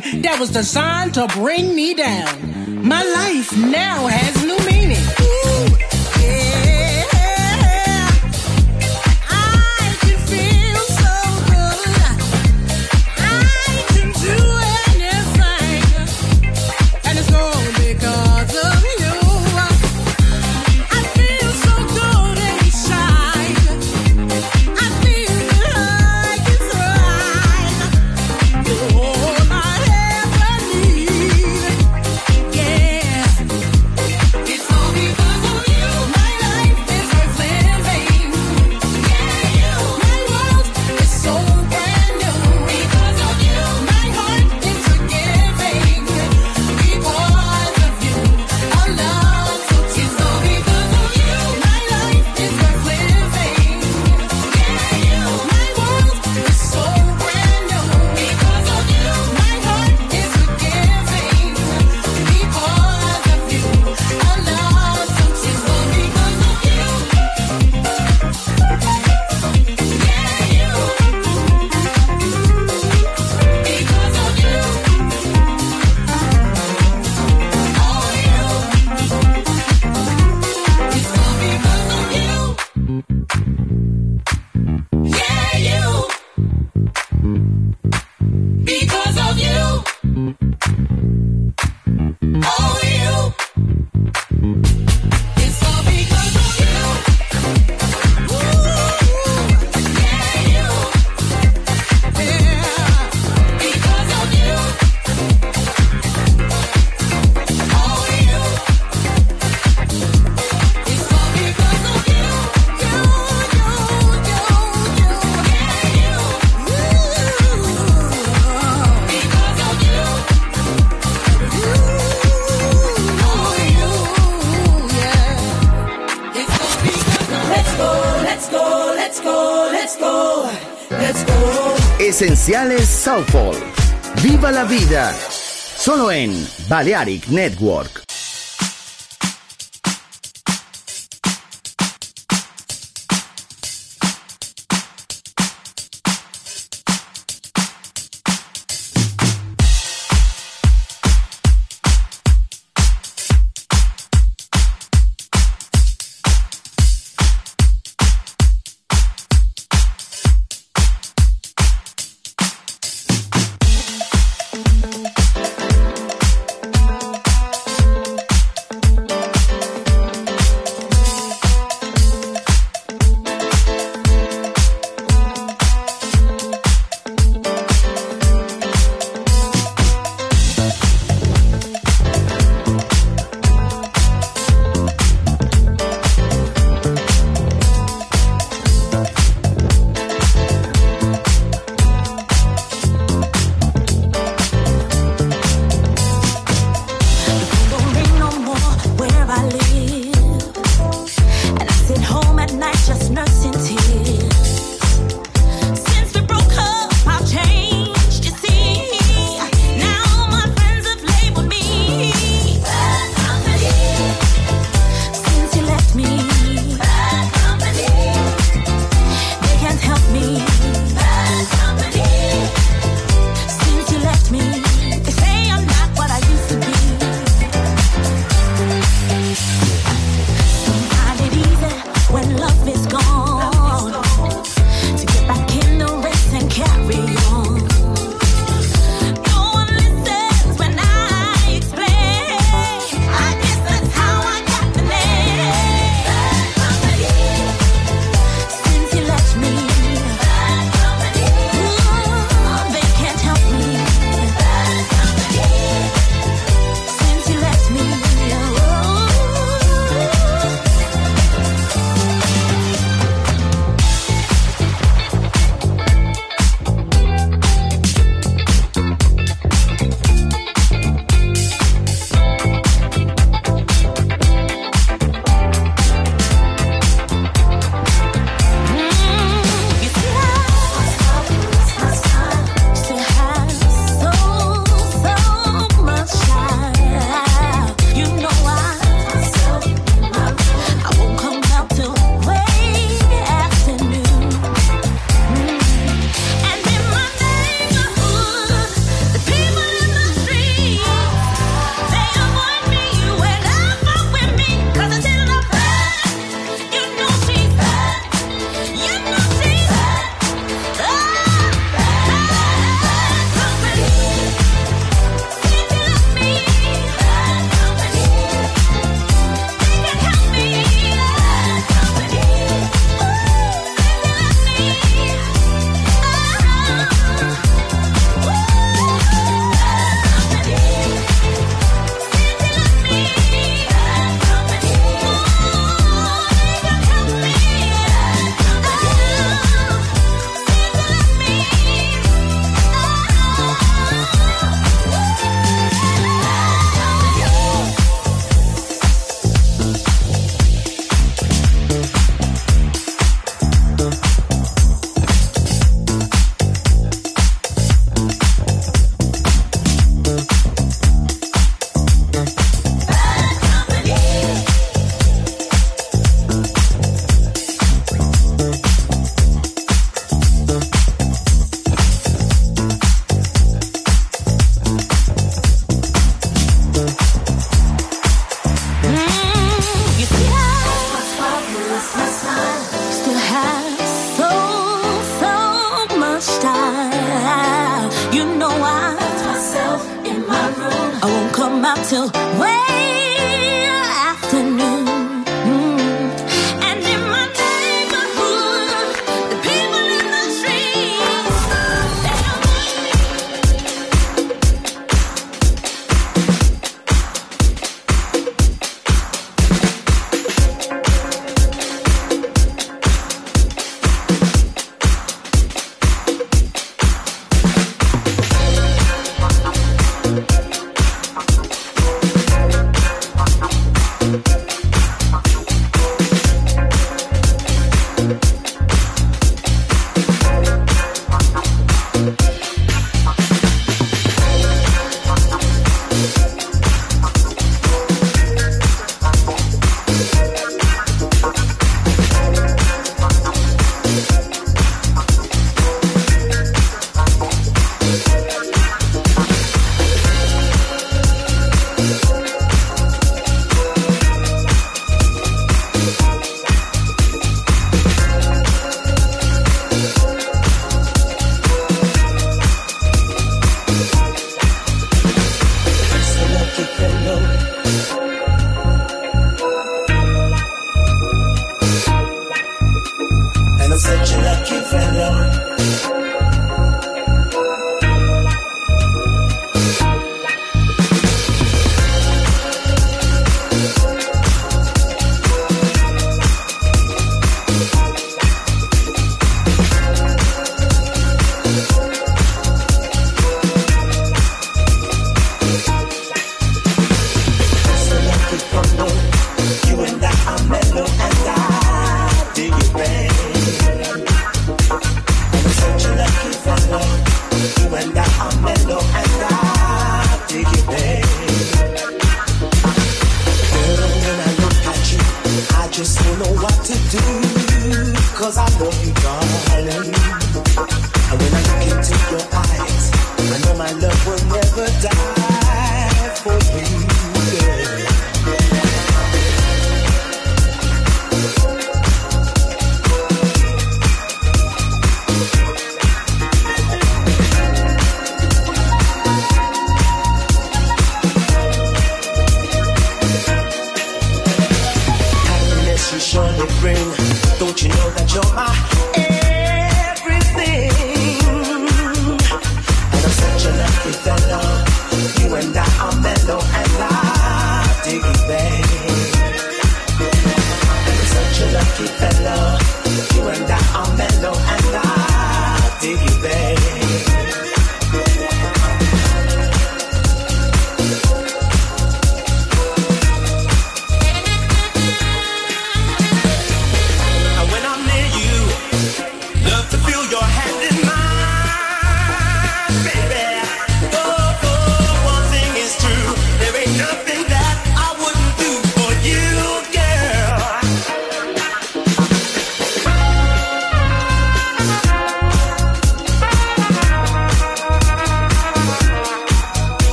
that was designed to bring me down. My life now has new Esenciales Southall. Viva la vida. Solo en Balearic Network.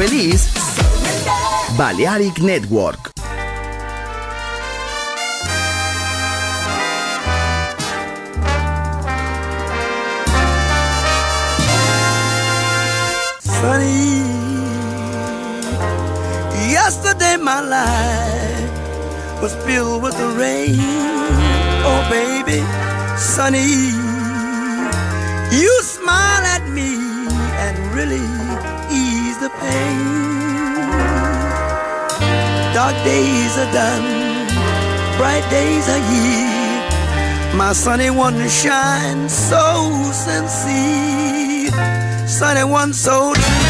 Feliz. Balearic Network. Sunny. Yesterday my life was filled with the rain. Oh baby, Sunny. You smile at me and really ease pain. Dark days are done, bright days are here. My sunny one shines shine so sincere, sunny one so true.